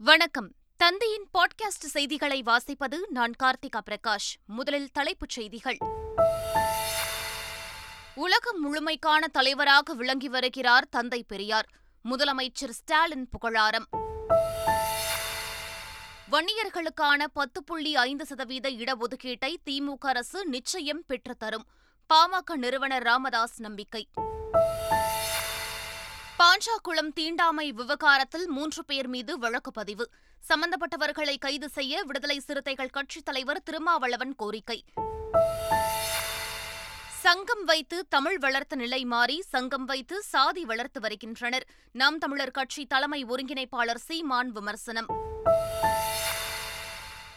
வணக்கம். தந்தையின் பாட்காஸ்ட் செய்திகளை வாசிப்பது நான் கார்த்திகா பிரகாஷ். முதலில் தலைப்புச் செய்திகள். உலகம் முழுமைக்கான தலைவராக விளங்கி வருகிறார் தந்தை பெரியார். முதலமைச்சர் ஸ்டாலின் புகழாரம். வன்னியர்களுக்கான பத்து புள்ளி ஐந்து சதவீத இடஒதுக்கீட்டை திமுக அரசு நிச்சயம் பெற்றுத்தரும் பாமக நிறுவனர் ராமதாஸ் நம்பிக்கை. பாஞ்சாக்குளம் தீண்டாமை விவகாரத்தில் மூன்று பேர் மீது வழக்கு பதிவு. சம்பந்தப்பட்டவர்களை கைது செய்ய விடுதலை சிறுத்தைகள் கட்சித் தலைவர் திருமாவளவன் கோரிக்கை. சங்கம் வைத்து தமிழ் வளர்த்த நிலை மாறி சங்கம் வைத்து சாதி வளர்த்து வருகின்றனர். நாம் தமிழர் கட்சி தலைமை ஒருங்கிணைப்பாளர் சீமான் விமர்சனம்.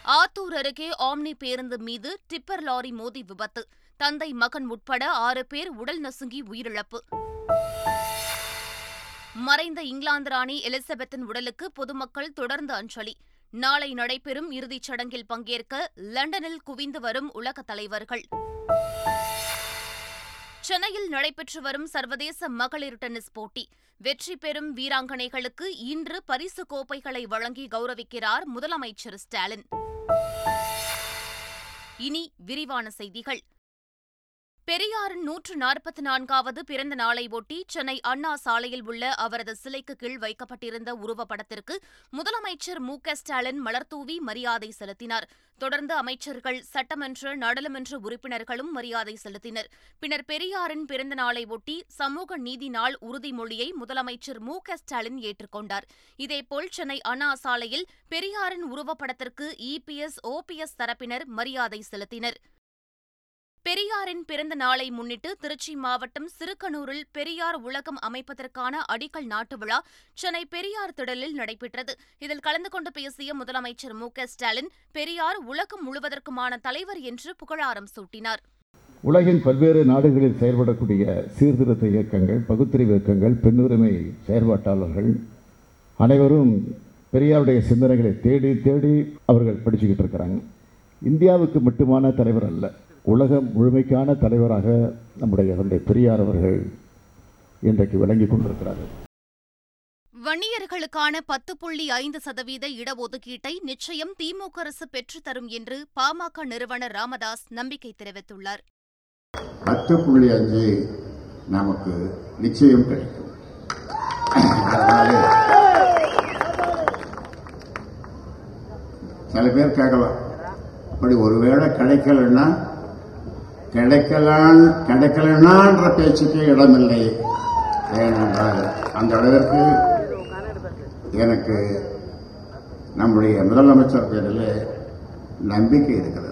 ஆத்தூர் அருகே ஆம்னி பேருந்து மீது டிப்பர் லாரி மோதி விபத்து. தந்தை மகன் உட்பட ஆறு பேர் உடல் நசுங்கி உயிரிழப்பு. மறைந்த இங்கிலாந்து ராணி எலிசபெத்தின் உடலுக்கு பொதுமக்கள் தொடர்ந்து அஞ்சலி. நாளை நடைபெறும் இறுதிச் சடங்கில் பங்கேற்க லண்டனில் குவிந்து வரும் உலக தலைவர்கள். சென்னையில் நடைபெற்று வரும் சர்வதேச மகளிர் டென்னிஸ் போட்டி. வெற்றி பெறும் வீராங்கனைகளுக்கு இன்று பரிசு கோப்பைகளை வழங்கி கௌரவிக்கிறார் முதலமைச்சர் ஸ்டாலின். இனி விரிவான செய்திகள். பெரியாரின் நூற்று நாற்பத்தி நான்காவது பிறந்த நாளை ஒட்டி சென்னை அண்ணா சாலையில் உள்ள அவரது சிலைக்கு கீழ் வைக்கப்பட்டிருந்த உருவப்படத்திற்கு முதலமைச்சர் மு க ஸ்டாலின் மலர்தூவி மரியாதை செலுத்தினார். தொடர்ந்து அமைச்சர்கள் சட்டமன்ற நாடாளுமன்ற உறுப்பினர்களும் மரியாதை செலுத்தினர். பின்னர் பெரியாரின் பிறந்த நாளை ஒட்டி சமூக நீதி நாள் உறுதிமொழியை முதலமைச்சர் மு க ஸ்டாலின் ஏற்றுக்கொண்டார். இதேபோல் சென்னை அண்ணா சாலையில் பெரியாரின் உருவப்படத்திற்கு இபிஎஸ் ஓபிஎஸ் தரப்பினர் மரியாதை செலுத்தினர். பெரியாரின் பிறந்த நாளை முன்னிட்டு திருச்சி மாவட்டம் சிறுகனூரில் பெரியார் உலகம் அமைப்பதற்கான அடிக்கல் நாட்டு விழா சென்னை பெரியார் திடலில் நடைபெற்றது. இதில் கலந்து கொண்டு பேசிய முதலமைச்சர் மு ஸ்டாலின் பெரியார் உலகம் முழுவதற்குமான தலைவர் என்று புகழாரம் சூட்டினார். உலகின் பல்வேறு நாடுகளில் செயல்படக்கூடிய சீர்திருத்த இயக்கங்கள் பகுத்தறிவு இயக்கங்கள் பெண்ணுரிமை செயற்பாட்டாளர்கள் அனைவரும் பெரியாருடைய சிந்தனைகளை தேடி தேடி அவர்கள் படிச்சுக்கிட்டு இருக்கிறாங்க. இந்தியாவுக்கு மட்டுமான தலைவர் அல்ல உலகம் முழுமைக்கான தலைவராக நம்முடைய தந்தை பெரியார் அவர்கள் இன்றைக்கு விளங்கிக் கொண்டிருக்கிறார்கள். வன்னியர்களுக்கான பத்து புள்ளி ஐந்து சதவீத இடஒதுக்கீட்டை நிச்சயம் திமுக அரசு பெற்றுத்தரும் என்று பாமக நிறுவனர் ராமதாஸ் நம்பிக்கை தெரிவித்துள்ளார். பத்து புள்ளி அஞ்சு நமக்கு நிச்சயம் கிடைக்கும். சில பேர் கேட்கலாம். அப்படி ஒருவேளை கிடைக்கலன்னா கிடைக்கலான் கிடைக்கலனான்ற பேச்சுக்கு இடமில்லை. ஏனென்றால் அந்த அளவிற்கு எனக்கு நம்முடைய முதலமைச்சர் பேரில் நம்பிக்கை இருக்கிறது.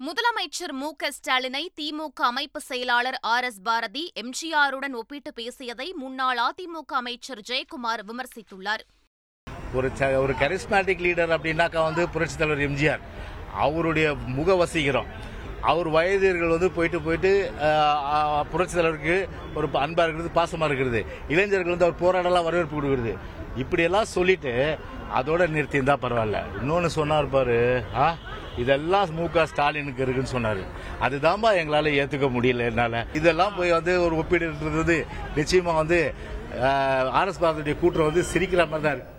முதலமைச்சர் மு க ஸ்டாலினை திமுக அமைப்பு செயலாளர் ஆர் எஸ் பாரதி எம்ஜிஆருடன் ஒப்பிட்டு பேசியதை முன்னாள் அதிமுக அமைச்சர் ஜெயக்குமார் விமர்சித்துள்ளார். ஒரு ஒரு கரிஸ்மேட்டிக் லீடர் அப்படின்னாக்கா வந்து புரட்சித் தலைவர் எம்ஜிஆர். அவருடைய முக வசீகரம் அவர் வயதியர்கள் வந்து போயிட்டு போயிட்டு புரட்சி தலைவருக்கு ஒரு அன்பா இருக்கிறது பாசமா இருக்கிறது. இளைஞர்கள் வந்து அவர் போராடலாம் வரவேற்பு கொடுக்கிறது. இப்படியெல்லாம் சொல்லிட்டு அதோட நிறுத்தியிருந்தா பரவாயில்ல. இன்னொன்னு சொன்னார் பாரு ஆ இதெல்லாம் மு க ஸ்டாலினுக்கு இருக்குன்னு சொன்னார். அதுதான்பா எங்களால் ஏற்றுக்க முடியல என்னால். இதெல்லாம் போய் வந்து ஒரு ஒப்பீடுன்றது வந்து நிச்சயமாக வந்து ஆர்எஸ் பாரதியுடைய கூட்டம் வந்து சிரிக்கிற மாதிரி தான் இருக்கு.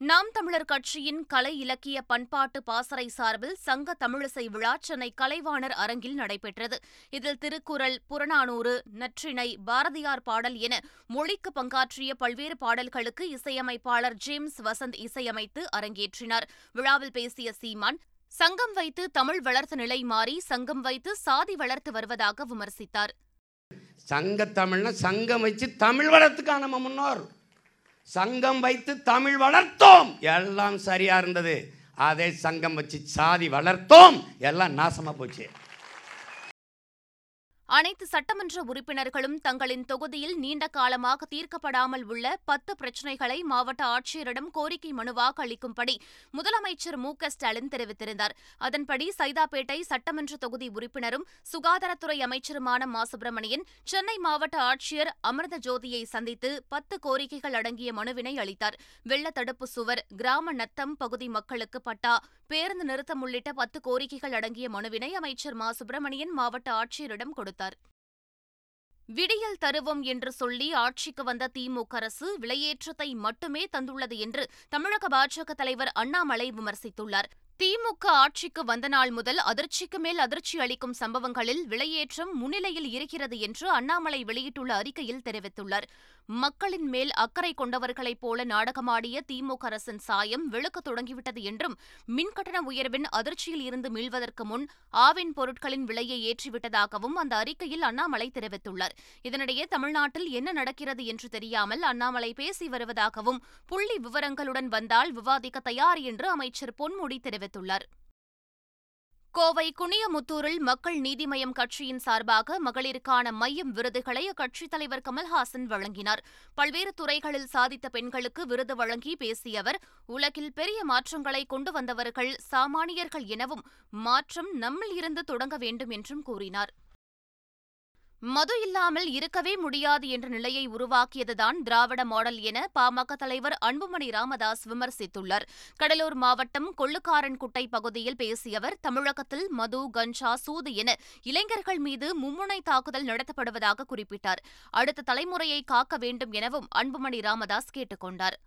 நாம் தமிழர் கட்சியின் கலை இலக்கிய பண்பாட்டு பாசறை சார்பில் சங்க தமிழிசை விழா சென்னை கலைவாணர் அரங்கில் நடைபெற்றது. இதில் திருக்குறள் புறநானூறு நற்றிணை பாரதியார் பாடல் என மொழிக்கு பங்காற்றிய பல்வேறு பாடல்களுக்கு இசையமைப்பாளர் ஜேம்ஸ் வசந்த் இசையமைத்து அரங்கேற்றினார். விழாவில் பேசிய சீமான் சங்கம் வைத்து தமிழ் வளர்த்த நிலை மாறி சங்கம் வைத்து சாதி வளர்த்து வருவதாக விமர்சித்தார். சங்க தமிழ்னா சங்கம் வச்சு தமிழ் வளர்த்துக்கான முன்னோர். சங்கம் வைத்து தமிழ் வளர்த்தோம். எல்லாம் சரியா இருந்தது. அதே சங்கம் வச்சு சாதி வளர்த்தோம். எல்லாம் நாசமா போச்சு. அனைத்து சட்டமன்ற உறுப்பினர்களும் தங்களின் தொகுதியில் நீண்ட காலமாக தீர்க்கப்படாமல் உள்ள பத்து பிரச்சினைகளை மாவட்ட ஆட்சியரிடம் கோரிக்கை மனுவாக அளிக்கும்படி முதலமைச்சர் மு க ஸ்டாலின் தெரிவித்திருந்தார். அதன்படி சைதாப்பேட்டை சட்டமன்ற தொகுதி உறுப்பினரும் சுகாதாரத்துறை அமைச்சருமான மா சுப்பிரமணியன் சென்னை மாவட்ட ஆட்சியர் அமிர்த ஜோதியை சந்தித்து பத்து கோரிக்கைகள் அடங்கிய மனுவினை அளித்தார். வெள்ள தடுப்பு சுவர் கிராம நத்தம் பகுதி மக்களுக்கு பட்டா பேருந்து நிறுத்தம் உள்ளிட்ட பத்து கோரிக்கைகள் அடங்கிய மனுவினை அமைச்சர் மா சுப்பிரமணியன் மாவட்ட ஆட்சியரிடம் கொடுத்தார். விடியல் தருவோம் என்று சொல்லி ஆட்சிக்கு வந்த திமுக அரசு விலையேற்றத்தை மட்டுமே தந்துள்ளது என்று தமிழக பாஜக தலைவர் அண்ணாமலை விமர்சித்துள்ளார். திமுக ஆட்சிக்கு வந்த நாள் முதல் அதிர்ச்சிக்கு மேல் அதிர்ச்சி அளிக்கும் சம்பவங்களில் விலையேற்றம் முன்னிலையில் இருக்கிறது என்று அண்ணாமலை வெளியிட்டுள்ள அறிக்கையில் தெரிவித்துள்ளார். மக்களின் மேல் அக்கறை கொண்டவர்களைப் போல நாடகமாடிய திமுக அரசின் சாயம் விழுக்க தொடங்கிவிட்டது என்றும் மின்கட்டண உயர்வின் அதிர்ச்சியில் இருந்து மீள்வதற்கு முன் ஆவின் பொருட்களின் விலையை ஏற்றிவிட்டதாகவும் அந்த அறிக்கையில் அண்ணாமலை தெரிவித்துள்ளார். இதனிடையே தமிழ்நாட்டில் என்ன நடக்கிறது என்று தெரியாமல் அண்ணாமலை பேசி வருவதாகவும் புள்ளி விவரங்களுடன் வந்தால் விவாதிக்க தயார் என்று அமைச்சர் பொன்முடி தெரிவித்துள்ளார் கோவை குனியமுத்தூரில் மக்கள் நீதிமயம் கட்சியின் சார்பாக மகளிருக்கான மையம் விருதுகளை அக்கட்சித் தலைவர் கமல்ஹாசன் வழங்கினார். பல்வேறு துறைகளில் சாதித்த பெண்களுக்கு விருது வழங்கி பேசிய அவர் உலகில் பெரிய மாற்றங்களை கொண்டு வந்தவர்கள் சாமானியர்கள் எனவும் மாற்றம் நம்மில் இருந்து தொடங்க வேண்டும் என்றும் கூறினார். மது இல்லாமல் இருக்கவே முடியாது என்ற நிலையை உருவாக்கியதுதான் திராவிட மாடல் என பாமக தலைவர் அன்புமணி ராமதாஸ் விமர்சித்துள்ளார். கடலூர் மாவட்டம் கொள்ளுக்காரன்குட்டை பகுதியில் பேசிய அவர் தமிழகத்தில் மது கஞ்சா சூது என இளைஞர்கள் மீது மும்முனை தாக்குதல் நடத்தப்படுவதாக குறிப்பிட்டார். அடுத்த தலைமுறையை காக்க வேண்டும் எனவும் அன்புமணி ராமதாஸ் கேட்டுக் கொண்டார்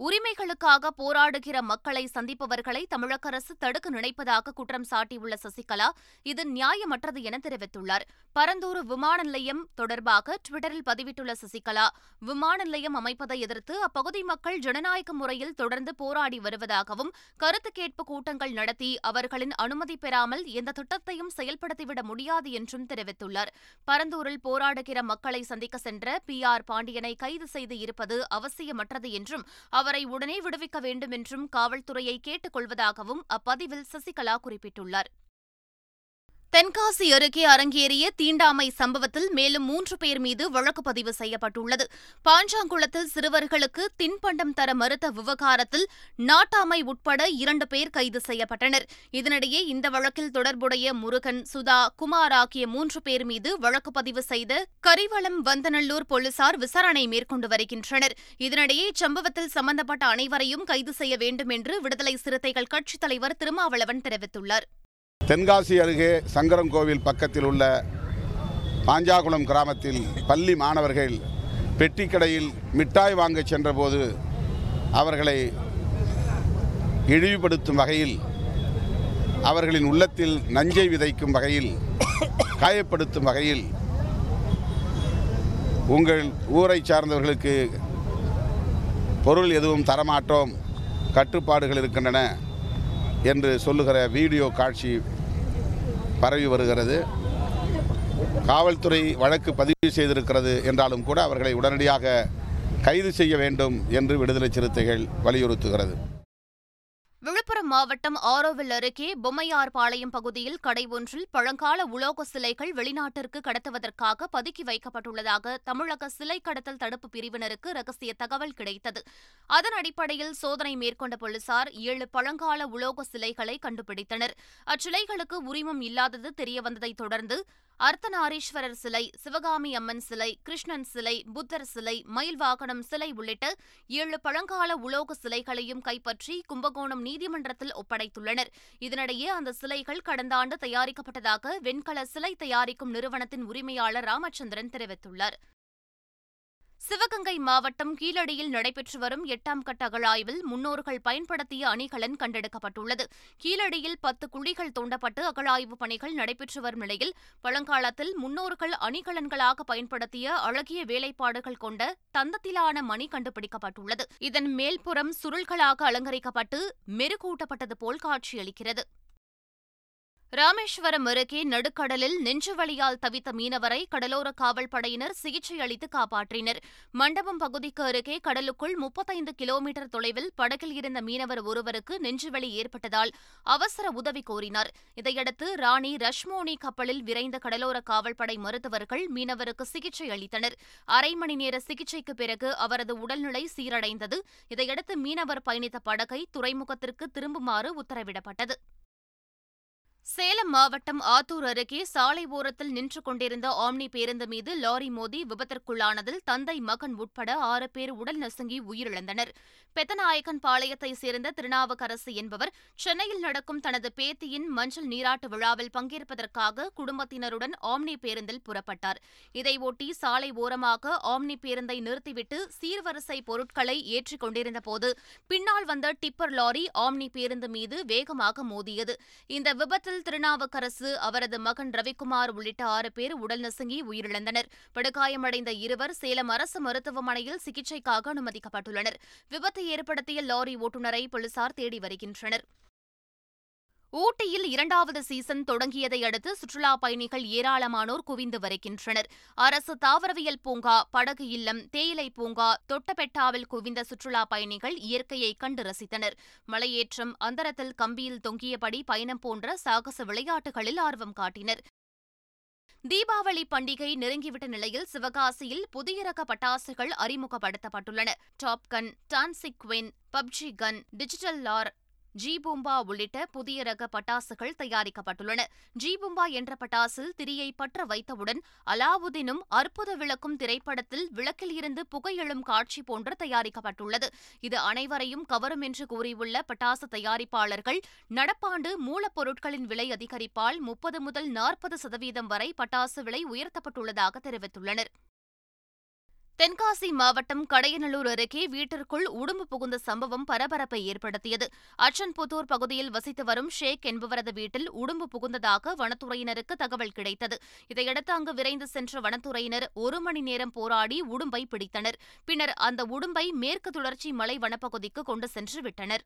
உரிமைகளுக்காக போராடுகிற மக்களை சந்திப்பவர்களை தமிழக அரசு தடுக்க நினைப்பதாக குற்றம் சாட்டியுள்ள சசிகலா இது நியாயமற்றது என தெரிவித்துள்ளார். பரந்தூர் விமான நிலையம் தொடர்பாக டுவிட்டரில் பதிவிட்டுள்ள சசிகலா விமான நிலையம் அமைப்பதை எதிர்த்து அப்பகுதி மக்கள் ஜனநாயக முறையில் தொடர்ந்து போராடி வருவதாகவும் கருத்து கேட்பு கூட்டங்கள் நடத்தி அவர்களின் அனுமதி பெறாமல் எந்த திட்டத்தையும் செயல்படுத்திவிட முடியாது என்றும் தெரிவித்துள்ளார். பரந்தூரில் போராடுகிற மக்களை சந்திக்க சென்ற பி. ஆர். பாண்டியனை கைது செய்து இருப்பது அவசியமற்றது என்றும் அவர் அவரை உடனே விடுவிக்க வேண்டும் என்றும் காவல்துறையை கேட்டுக் கொள்வதாகவும் அப்பதிவில் சசிகலா குறிப்பிட்டுள்ளார். தென்காசி அருகே அரங்கேறிய தீண்டாமை சம்பவத்தில் மேலும் மூன்று பேர் மீது வழக்கு பதிவு செய்யப்பட்டுள்ளது. பாஞ்சாங்குளத்தில் சிறுவர்களுக்கு தின்பண்டம் தர மறுத்த விவகாரத்தில் நாட்டாமை உட்பட இரண்டு பேர் கைது செய்யப்பட்டனர். இதனிடையே இந்த வழக்கில் தொடர்புடைய முருகன் சுதா குமார் ஆகிய மூன்று பேர் மீது வழக்கு பதிவு செய்த கரிவளம் வந்தநல்லூர் போலீசார் விசாரணை மேற்கொண்டு வருகின்றனர். இதனிடையே இச்சம்பவத்தில் சம்பந்தப்பட்ட அனைவரையும் கைது செய்ய வேண்டும் என்று விடுதலை சிறுத்தைகள் கட்சித் தலைவர் திருமாவளவன் தெரிவித்துள்ளார். தென்காசி அருகே சங்கரங்கோவில் பக்கத்தில் உள்ள பாஞ்சாகுளம் கிராமத்தில் பள்ளி மாணவர்கள் பெட்டிக்கடையில் மிட்டாய் வாங்கச் சென்றபோது அவர்களை இழிவுபடுத்தும் வகையில் அவர்களின் உள்ளத்தில் நஞ்சை விதைக்கும் வகையில் காயப்படுத்தும் வகையில் உங்கள் ஊரை சார்ந்தவர்களுக்கு பொருள் எதுவும் தரமாட்டோம் கட்டுப்பாடுகள் இருக்கின்றன என்று சொல்லுகிற வீடியோ காட்சி பரவி வருகிறது. காவல்துறை வழக்கு பதிவு செய்திருக்கிறது என்றாலும் கூட அவர்களை உடனடியாக கைது செய்ய வேண்டும் என்று விடுதலை சிறுத்தைகள் வலியுறுத்துகிறது. விழுப்புரம் மாவட்டம் ஆரோவில் அருகே பொம்மையார்பாளையம் பகுதியில் கடை ஒன்றில் பழங்கால உலோக சிலைகள் வெளிநாட்டிற்கு கடத்துவதற்காக பதுக்கி வைக்கப்பட்டுள்ளதாக தமிழக சிலை கடத்தல் தடுப்பு பிரிவினருக்கு ரகசிய தகவல் கிடைத்தது. அதன் அடிப்படையில் சோதனை மேற்கொண்ட போலீசார் ஏழு பழங்கால உலோக சிலைகளை கண்டுபிடித்தனர். அச்சிலைகளுக்கு உரிமம் இல்லாதது தெரியவந்ததைத் தொடர்ந்து அர்த்தநாரீஸ்வரர் சிலை சிவகாமி அம்மன் சிலை கிருஷ்ணன் சிலை புத்தர் சிலை மயில் வாகனம் சிலை உள்ளிட்ட ஏழு பழங்கால உலோக சிலைகளையும் கைப்பற்றி கும்பகோணம் நீதிமன்ற நீதிமன்றத்தில் ஒப்படைத்துள்ளனர். இதனிடையே அந்த சிலைகள் கடந்த ஆண்டு தயாரிக்கப்பட்டதாக வெண்கல சிலை தயாரிக்கும் நிறுவனத்தின் உரிமையாளர் ராமச்சந்திரன் தெரிவித்துள்ளார். சிவகங்கை மாவட்டம் கீழடியில் நடைபெற்று வரும் எட்டாம் கட்ட அகழாய்வில் முன்னோர்கள் பயன்படுத்திய அணிகலன் கண்டெடுக்கப்பட்டுள்ளது. கீழடியில் பத்து குழிகள் தோண்டப்பட்டு அகழாய்வு பணிகள் நடைபெற்று வரும் நிலையில் பழங்காலத்தில் முன்னோர்கள் அணிகலன்களாக பயன்படுத்திய அழகிய வேலைப்பாடுகள் கொண்ட தந்தத்திலான மணி கண்டுபிடிக்கப்பட்டுள்ளது. இதன் மேல்புறம் சுருள்களாக அலங்கரிக்கப்பட்டு மெருகூட்டப்பட்டது போல் காட்சியளிக்கிறது. ராமேஸ்வரம் அருகே நடுக்கடலில் நெஞ்சுவலியால் தவித்த மீனவரை கடலோர காவல்படையினர் சிகிச்சை அளித்து காப்பாற்றினர். மண்டபம் பகுதிக்கு அருகே கடலுக்குள் முப்பத்தைந்து கிலோமீட்டர் தொலைவில் படகில் இருந்த மீனவர் ஒருவருக்கு நெஞ்சுவலி ஏற்பட்டதால் அவசர உதவி கோரினார். இதையடுத்து ராணி ரஷ்மோனி கப்பலில் விரைந்த கடலோர காவல்படை மருத்துவர்கள் மீனவருக்கு சிகிச்சை அளித்தனர். அரை மணி நேர சிகிச்சைக்கு பிறகு அவரது உடல்நிலை சீரடைந்தது. இதையடுத்து மீனவர் பயணித்த படகை துறைமுகத்திற்கு திரும்புமாறு உத்தரவிடப்பட்டது. சேலம் மாவட்டம் ஆத்தூர் அருகே சாலை ஓரத்தில் நின்று கொண்டிருந்த ஆம்னி பேருந்து மீது லாரி மோதி விபத்திற்குள்ளானதில் தந்தை மகன் உட்பட ஆறு பேர் உடல் நசுங்கி உயிரிழந்தனர். பெத்தநாயக்கன் பாளையத்தைச் சேர்ந்த திருநாவுக்கரசு என்பவர் சென்னையில் நடக்கும் தனது பேத்தியின் மஞ்சள் நீராட்டு விழாவில் பங்கேற்பதற்காக குடும்பத்தினருடன் ஆம்னி பேருந்தில் புறப்பட்டார். இதையொட்டி சாலை ஓரமாக ஆம்னி பேருந்தை நிறுத்திவிட்டு சீர்வரிசை பொருட்களை ஏற்றிக் கொண்டிருந்தபோது பின்னால் வந்த டிப்பர் லாரி ஆம்னி பேருந்து மீது வேகமாக மோதியது. இந்த விபத்தில் திருநாவுக்கரசு அவரது மகன் ரவிக்குமார் உள்ளிட்ட ஆறு பேர் உடல் நசுங்கி உயிரிழந்தனர். படுகாயமடைந்த இருவர் சேலம் அரசு மருத்துவமனையில் சிகிச்சைக்காக அனுமதிக்கப்பட்டுள்ளனர். விபத்தை ஏற்படுத்திய லாரி ஓட்டுநரை போலீசார் தேடி வருகின்றனர். ஊட்டியில் இரண்டாவது சீசன் தொடங்கியதை அடுத்து சுற்றுலா பயணிகள் ஏராளமானோர் குவிந்து வருகின்றனர். அரசு தாவரவியல் பூங்கா படகு இல்லம் தேயிலை பூங்கா தொட்டபெட்டாவில் குவிந்த சுற்றுலா பயணிகள் இயற்கையை கண்டு ரசித்தனர். மலையேற்றம் அந்தரத்தில் கம்பியில் தொங்கியபடி பயணம் போன்ற சாகச விளையாட்டுகளில் ஆர்வம் காட்டினர். தீபாவளி பண்டிகை நெருங்கிவிட்ட நிலையில் சிவகாசியில் புதிய ரக பட்டாசுகள் அறிமுகப்படுத்தப்பட்டுள்ளன. டாப்கன் டான்சிக்வின் பப்ஜி கன் டிஜிட்டல் லார் ஜீபூம்பா உள்ளிட்ட புதிய ரக பட்டாசுகள் தயாரிக்கப்பட்டுள்ளன. ஜீபூம்பா என்ற பட்டாசில் திரியை பற்ற வைத்தவுடன் அலாவுதீனும் அற்புத விளக்கும் திரைப்படத்தில் விளக்கில் இருந்து புகையெழும் காட்சி போன்று தயாரிக்கப்பட்டுள்ளது. இது அனைவரையும் கவரும் என்று கூறியுள்ள பட்டாசு தயாரிப்பாளர்கள் நடப்பாண்டு மூலப்பொருட்களின் விலை அதிகரிப்பால் முப்பது முதல் நாற்பது சதவீதம் வரை பட்டாசு விலை உயர்த்தப்பட்டுள்ளதாக தெரிவித்துள்ளனர். தென்காசி மாவட்டம் கடையநல்லூர் அருகே வீட்டிற்குள் உடும்பு புகுந்த சம்பவம் பரபரப்பை ஏற்படுத்தியது. அச்சன்புத்தூர் பகுதியில் வசித்து வரும் ஷேக் என்பவரது வீட்டில் உடும்பு புகுந்ததாக வனத்துறையினருக்கு தகவல் கிடைத்தது. இதையடுத்து அங்கு விரைந்து சென்ற வனத்துறையினர் ஒரு மணி நேரம் போராடி உடும்பை பிடித்தனர். பின்னர் அந்த உடும்பை மேற்கு தொடர்ச்சி மலை வனப்பகுதிக்கு கொண்டு சென்று விட்டனர்.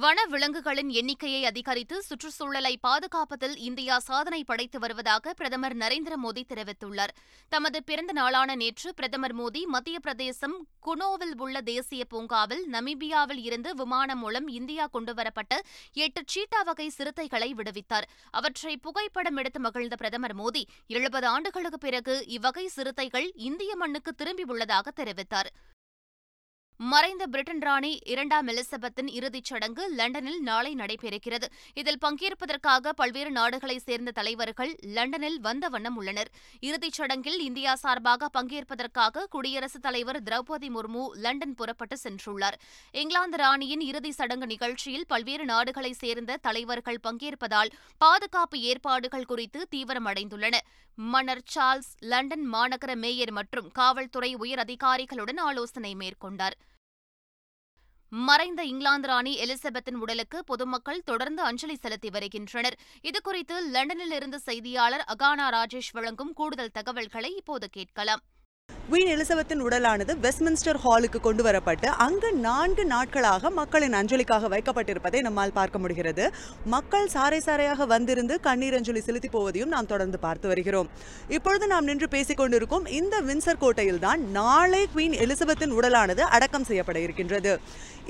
வன விலங்குகளின் எண்ணிக்கையை அதிகரித்து சுற்றுச்சூழலை பாதுகாப்பதில் இந்தியா சாதனை படைத்து வருவதாக பிரதமர் நரேந்திர மோடி தெரிவித்துள்ளார். தமது பிறந்த நாளான நேற்று பிரதமர் மோடி மத்திய பிரதேசம் குனோவில் உள்ள தேசிய பூங்காவில் நமீபியாவில் இருந்து விமானம் மூலம் இந்தியா கொண்டுவரப்பட்ட எட்டு சீட்டா வகை சிறுத்தைகளை விடுவித்தார். அவற்றை புகைப்படம் எடுத்து மகிழ்ந்த பிரதமர் மோடி எழுபது ஆண்டுகளுக்கு பிறகு இவ்வகை சிறுத்தைகள் இந்திய மண்ணுக்கு திரும்பியுள்ளதாக தெரிவித்தார். மறைந்த பிரிட்டன் ராணி இரண்டாம் எலிசபெத்தின் இறுதிச் சடங்கு லண்டனில் நாளை நடைபெறுகிறது. இதில் பங்கேற்பதற்காக பல்வேறு நாடுகளைச் சேர்ந்த தலைவர்கள் லண்டனில் வந்த வண்ணம் உள்ளனர். இறுதிச் சடங்கில் இந்தியா சார்பாக பங்கேற்பதற்காக குடியரசுத் தலைவர் திரௌபதி முர்மு லண்டன் புறப்பட்டு சென்றுள்ளார். இங்கிலாந்து ராணியின் இறுதி சடங்கு நிகழ்ச்சியில் பல்வேறு நாடுகளைச் சேர்ந்த தலைவர்கள் பங்கேற்பதால் பாதுகாப்பு ஏற்பாடுகள் குறித்து தீவிரமடைந்துள்ளன. மன்னர் சார்ல்ஸ் லண்டன் மாநகர மேயர் மற்றும் காவல்துறை உயர் அதிகாரிகளுடன் ஆலோசனை மேற்கொண்டார். மறைந்த இங்கிலாந்து ராணி எலிசபெத்தின் உடலுக்கு பொதுமக்கள் தொடர்ந்து அஞ்சலி செலுத்தி வருகின்றனர். இதுகுறித்து லண்டனில் இருந்து செய்தியாளர் அகானா ராஜேஷ் வழங்கும் கூடுதல் தகவல்களை இப்போது கேட்கலாம். குவீன் எலிசபெத்தின் உடலானது வெஸ்ட்மின்ஸ்டர் ஹாலுக்கு கொண்டு வரப்பட்டு அங்கு நான்கு நாட்களாக மக்களின் அஞ்சலிக்காக வைக்கப்பட்டிருப்பதை நம்மால் பார்க்க முடிகிறது. மக்கள் சாறை சாறையாக வந்திருந்து கண்ணீர் அஞ்சலி செலுத்தி போவதையும் நாம் தொடர்ந்து பார்த்து வருகிறோம். இப்பொழுது நாம் நின்று பேசிக் கொண்டிருக்கும் இந்த வின்சர் கோட்டையில் தான் நாளை குவீன் எலிசபெத்தின் உடலானது அடக்கம் செய்யப்பட இருக்கின்றது.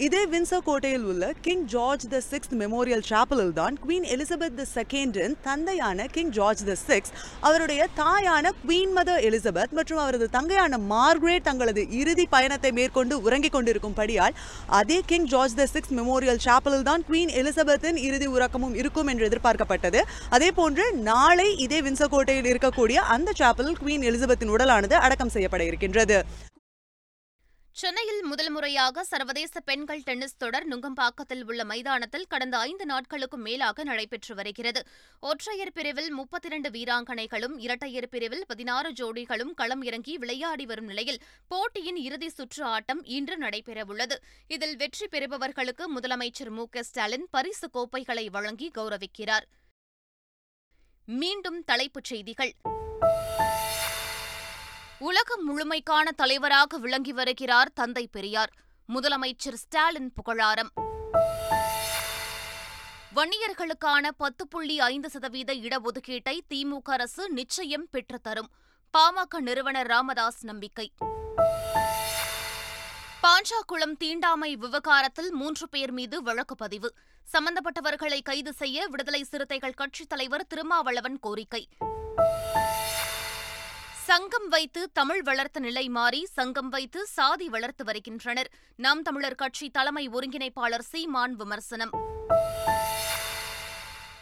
இதே வின்சர் கோட்டையில் உள்ள King George the six memorial சாப்பலில் தான் குவீன் எலிசபெத் த செகண்டின் தந்தையான கிங் ஜார்ஜ் த சிக்ஸ் அவருடைய தாயான குவீன் மதர் எலிசபெத் மற்றும் அவரது தங்கையான மார்க்ரேட் தங்களது இறுதி பயணத்தை மேற்கொண்டு உறங்கிக் கொண்டிருக்கும்படியால் அதே King George the six memorial சாப்பலில் தான் குவீன் எலிசபெத்தின் இறுதி உறக்கமும் இருக்கும் என்று எதிர்பார்க்கப்பட்டது. அதே போன்று நாளை இதே வின்சர் கோட்டையில் இருக்கக்கூடிய அந்த சாப்பலில் குவீன் எலிசபெத்தின் உடலானது அடக்கம் செய்யப்பட இருக்கின்றது. சென்னையில் முதல் முறையாக சர்வதேச பெண்கள் டென்னிஸ் தொடர் நுங்கம்பாக்கத்தில் உள்ள மைதானத்தில் கடந்த ஐந்து நாட்களுக்கும் மேலாக நடைபெற்று வருகிறது. ஒற்றையர் பிரிவில் முப்பத்தி இரண்டு வீராங்கனைகளும் இரட்டையர் பிரிவில் பதினாறு ஜோடிகளும் களம் இறங்கி விளையாடி வரும் நிலையில் போட்டியின் இறுதி சுற்று ஆட்டம் இன்று நடைபெறவுள்ளது. இதில் வெற்றி பெறுபவர்களுக்கு முதலமைச்சர் மு. க. ஸ்டாலின் பரிசு கோப்பைகளை வழங்கி கௌரவிக்கிறார். மீண்டும் தலைப்புச் செய்திகள். உலகம் முழுமைக்கான தலைவராக விளங்கி வருகிறார் தந்தை பெரியார். முதலமைச்சர் ஸ்டாலின் புகழாரம். வன்னியர்களுக்கான பத்து புள்ளி ஐந்து சதவீத இடஒதுக்கீட்டை திமுக அரசு நிச்சயம் பெற்றுத்தரும். பாமக நிறுவனர் ராமதாஸ் நம்பிக்கை. பாஞ்சாக்குளம் தீண்டாமை விவகாரத்தில் மூன்று பேர் மீது வழக்கு பதிவு. சம்பந்தப்பட்டவர்களை கைது செய்ய விடுதலை சிறுத்தைகள் கட்சித் தலைவர் திருமாவளவன் கோரிக்கை. சங்கம் வைத்து தமிழ் வளர்த்த நிலை மாறி சங்கம் வைத்து சாதி வளர்த்து வருகின்றனர். நாம் தமிழர் கட்சி தலைமை ஒருங்கிணைப்பாளர் சீமான் விமர்சனம்.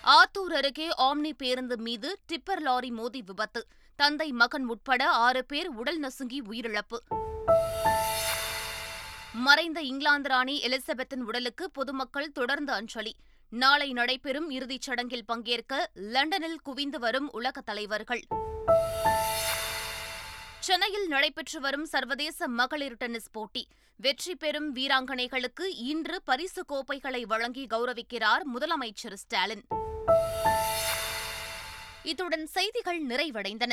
ஆத்தூர் அருகே ஆம்னி பேருந்து மீது டிப்பர் லாரி மோதி விபத்து. தந்தை மகன் உட்பட ஆறு பேர் உடல் நசுங்கி உயிரிழப்பு. மறைந்த இங்கிலாந்து ராணி எலிசபெத்தின் உடலுக்கு பொதுமக்கள் தொடர்ந்து அஞ்சலி. நாளை நடைபெறும் இறுதிச் சடங்கில் பங்கேற்க லண்டனில் குவிந்து வரும் உலக தலைவர்கள். சென்னையில் நடைபெற்று வரும் சர்வதேச மகளிர் டென்னிஸ் போட்டி. வெற்றி பெறும் வீராங்கனைகளுக்கு இன்று பரிசு கோப்பைகளை வழங்கி கௌரவிக்கிறார் முதலமைச்சர் ஸ்டாலின். இத்துடன் செய்திகள் நிறைவடைந்தன.